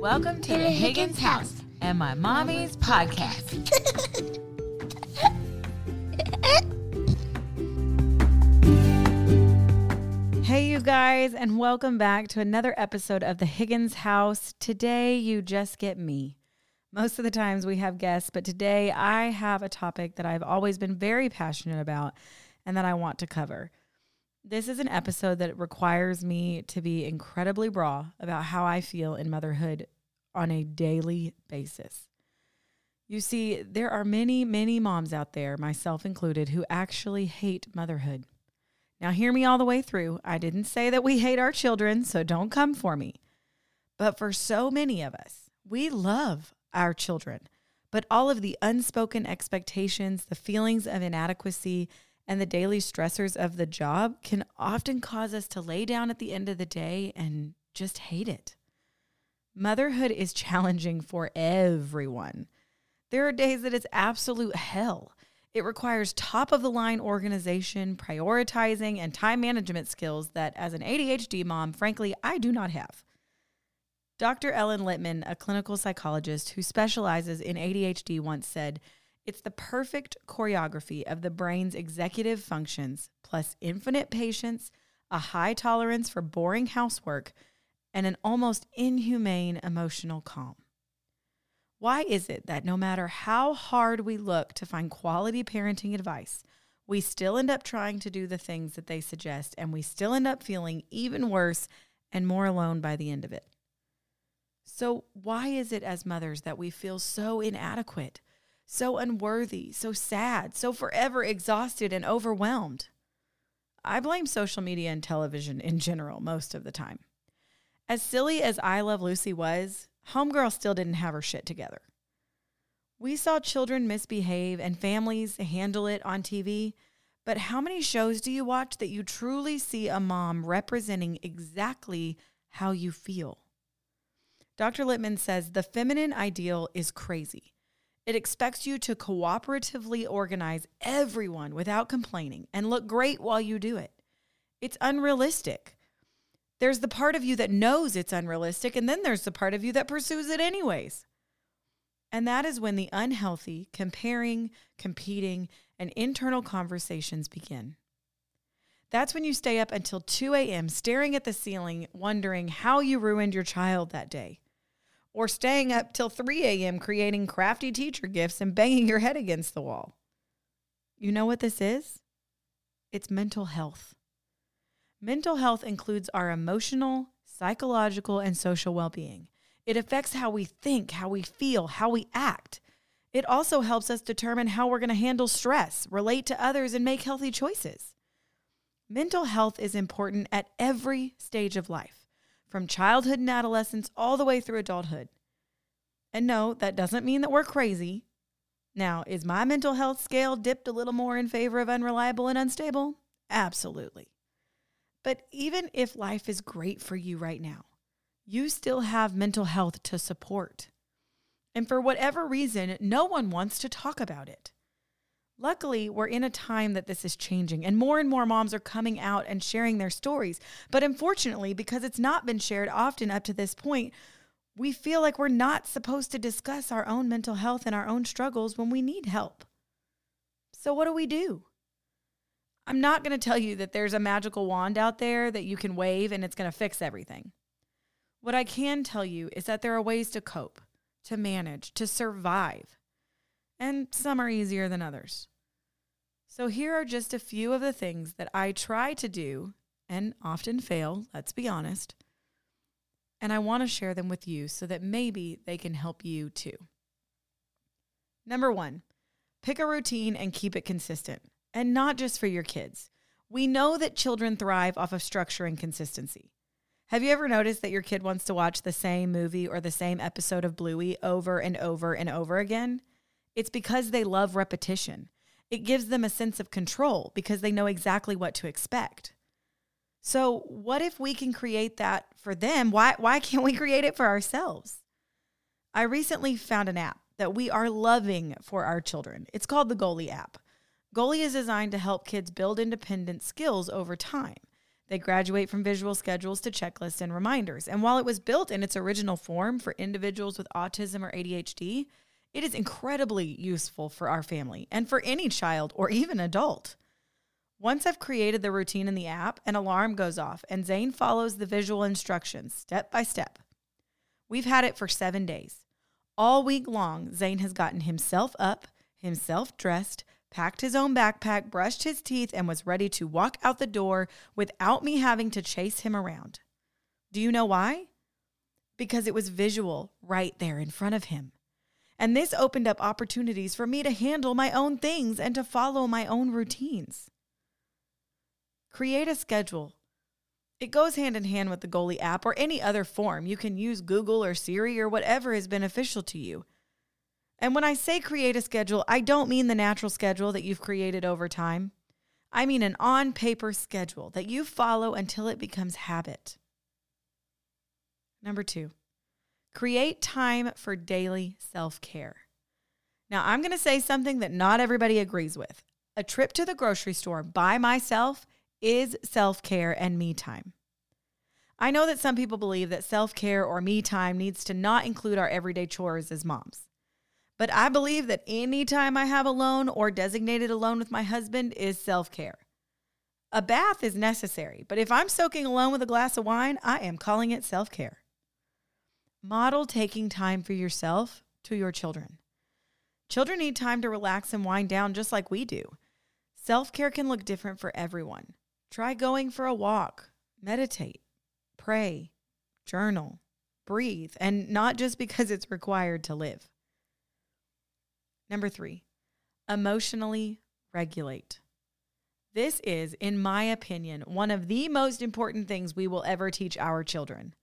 Welcome to the Higgins House and my mommy's podcast. Hey, you guys, and welcome back to another episode of the Higgins House. Today, you just get me. Most of the times we have guests, but today I have a topic that I've always been very passionate about and that I want to cover. This is an episode that requires me to be incredibly raw about how I feel in motherhood on a daily basis. You see, there are many, many moms out there, myself included, who actually hate motherhood. Now, hear me all the way through. I didn't say that we hate our children, so don't come for me. But for so many of us, we love our children. But all of the unspoken expectations, the feelings of inadequacy, and the daily stressors of the job can often cause us to lay down at the end of the day and just hate it. Motherhood is challenging for everyone. There are days that it's absolute hell. It requires top of the line organization, prioritizing, and time management skills that, as an ADHD mom, frankly, I do not have. Dr. Ellen Littman, a clinical psychologist who specializes in ADHD, once said, It's the perfect choreography of the brain's executive functions, plus infinite patience, a high tolerance for boring housework, and an almost inhumane emotional calm. Why is it that no matter how hard we look to find quality parenting advice, we still end up trying to do the things that they suggest and we still end up feeling even worse and more alone by the end of it? So, why is it as mothers that we feel so inadequate, so unworthy, so sad, so forever exhausted and overwhelmed? I blame social media and television in general most of the time. As silly as I Love Lucy was, Homegirl still didn't have her shit together. We saw children misbehave and families handle it on TV, but how many shows do you watch that you truly see a mom representing exactly how you feel? Dr. Littman says the feminine ideal is crazy. It expects you to cooperatively organize everyone without complaining and look great while you do it. It's unrealistic. There's the part of you that knows it's unrealistic, and then there's the part of you that pursues it anyways. And that is when the unhealthy, comparing, competing, and internal conversations begin. That's when you stay up until 2 a.m. staring at the ceiling, wondering how you ruined your child that day. Or staying up till 3 a.m. creating crafty teacher gifts and banging your head against the wall. You know what this is? It's mental health. Mental health includes our emotional, psychological, and social well being. It affects how we think, how we feel, how we act. It also helps us determine how we're going to handle stress, relate to others, and make healthy choices. Mental health is important at every stage of life, from childhood and adolescence all the way through adulthood. And no, that doesn't mean that we're crazy. Now, is my mental health scale dipped a little more in favor of unreliable and unstable? Absolutely. But even if life is great for you right now, you still have mental health to support. And for whatever reason, no one wants to talk about it. Luckily, we're in a time that this is changing, and more and more moms are coming out and sharing their stories. But unfortunately, because it's not been shared often up to this point, we feel like we're not supposed to discuss our own mental health and our own struggles when we need help. So, what do we do? I'm not going to tell you that there's a magical wand out there that you can wave and it's going to fix everything. What I can tell you is that there are ways to cope, to manage, to survive. And some are easier than others. So here are just a few of the things that I try to do and often fail, let's be honest. And I want to share them with you so that maybe they can help you too. Number one, pick a routine and keep it consistent and not just for your kids. We know that children thrive off of structure and consistency. Have you ever noticed that your kid wants to watch the same movie or the same episode of Bluey over and over and over again? It's because they love repetition. It gives them a sense of control because they know exactly what to expect. So, what if we can create that for them? Why, why can't we create it for ourselves? I recently found an app that we are loving for our children. It's called the Goally app. Goally is designed to help kids build independent skills over time. They graduate from visual schedules to checklists and reminders. And while it was built in its original form for individuals with autism or ADHD, it is incredibly useful for our family and for any child or even adult. Once I've created the routine in the app, an alarm goes off and Zane follows the visual instructions step by step. We've had it for seven days. All week long, Zane has gotten himself up, himself dressed, packed his own backpack, brushed his teeth, and was ready to walk out the door without me having to chase him around. Do you know why? Because it was visual right there in front of him. And this opened up opportunities for me to handle my own things and to follow my own routines. Create a schedule. It goes hand in hand with the Goally app or any other form. You can use Google or Siri or whatever is beneficial to you. And when I say create a schedule, I don't mean the natural schedule that you've created over time. I mean an on paper schedule that you follow until it becomes habit. Number two, create time for daily self care. Now, I'm going to say something that not everybody agrees with. A trip to the grocery store by myself is self care and me time. I know that some people believe that self care or me time needs to not include our everyday chores as moms. But I believe that any time I have alone or designated alone with my husband is self care. A bath is necessary, but if I'm soaking alone with a glass of wine, I am calling it self care. Model taking time for yourself to your children. Children need time to relax and wind down just like we do. Self care can look different for everyone. Try going for a walk, meditate, pray, journal, breathe, and not just because it's required to live. Number three, emotionally regulate. This is, in my opinion, one of the most important things we will ever teach our children.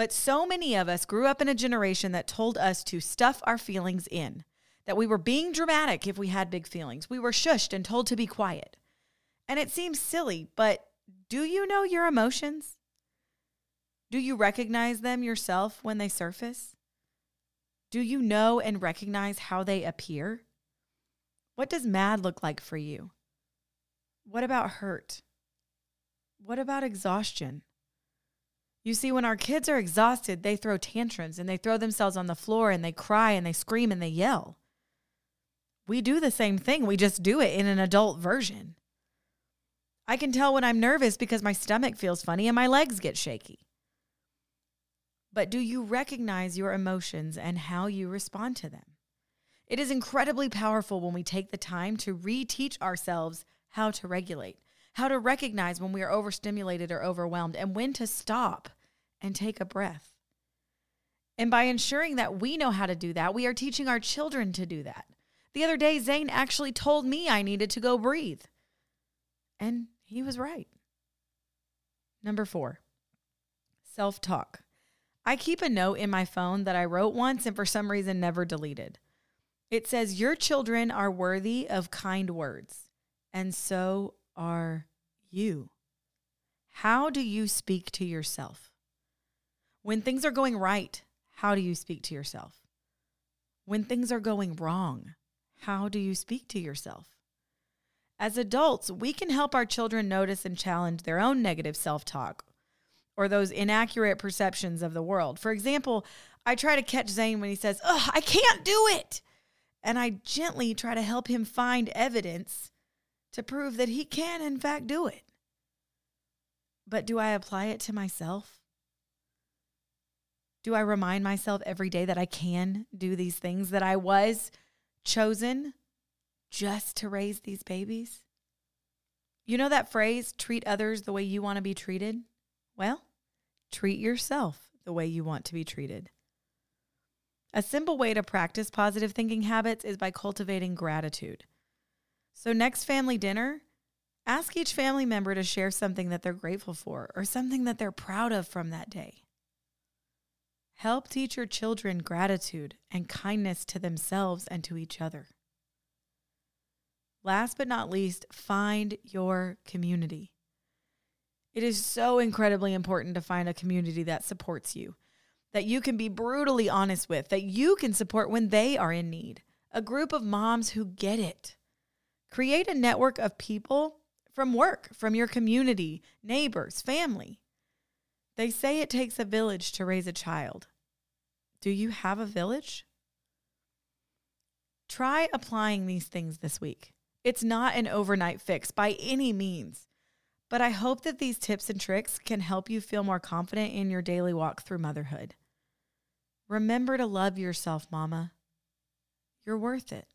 But so many of us grew up in a generation that told us to stuff our feelings in, that we were being dramatic if we had big feelings. We were shushed and told to be quiet. And it seems silly, but do you know your emotions? Do you recognize them yourself when they surface? Do you know and recognize how they appear? What does mad look like for you? What about hurt? What about exhaustion? You see, when our kids are exhausted, they throw tantrums and they throw themselves on the floor and they cry and they scream and they yell. We do the same thing, we just do it in an adult version. I can tell when I'm nervous because my stomach feels funny and my legs get shaky. But do you recognize your emotions and how you respond to them? It is incredibly powerful when we take the time to reteach ourselves how to regulate, how to recognize when we are overstimulated or overwhelmed, and when to stop and take a breath. And by ensuring that we know how to do that, we are teaching our children to do that. The other day, Zane actually told me I needed to go breathe. And he was right. Number four, self talk. I keep a note in my phone that I wrote once and for some reason never deleted. It says, Your children are worthy of kind words, and so are you. How do you speak to yourself? When things are going right, how do you speak to yourself? When things are going wrong, how do you speak to yourself? As adults, we can help our children notice and challenge their own negative self talk or those inaccurate perceptions of the world. For example, I try to catch Zane when he says, Oh, I can't do it. And I gently try to help him find evidence to prove that he can, in fact, do it. But do I apply it to myself? Do I remind myself every day that I can do these things, that I was chosen just to raise these babies? You know that phrase, treat others the way you want to be treated? Well, treat yourself the way you want to be treated. A simple way to practice positive thinking habits is by cultivating gratitude. So, next family dinner, ask each family member to share something that they're grateful for or something that they're proud of from that day. Help teach your children gratitude and kindness to themselves and to each other. Last but not least, find your community. It is so incredibly important to find a community that supports you, that you can be brutally honest with, that you can support when they are in need. A group of moms who get it. Create a network of people from work, from your community, neighbors, family. They say it takes a village to raise a child. Do you have a village? Try applying these things this week. It's not an overnight fix by any means, but I hope that these tips and tricks can help you feel more confident in your daily walk through motherhood. Remember to love yourself, Mama. You're worth it.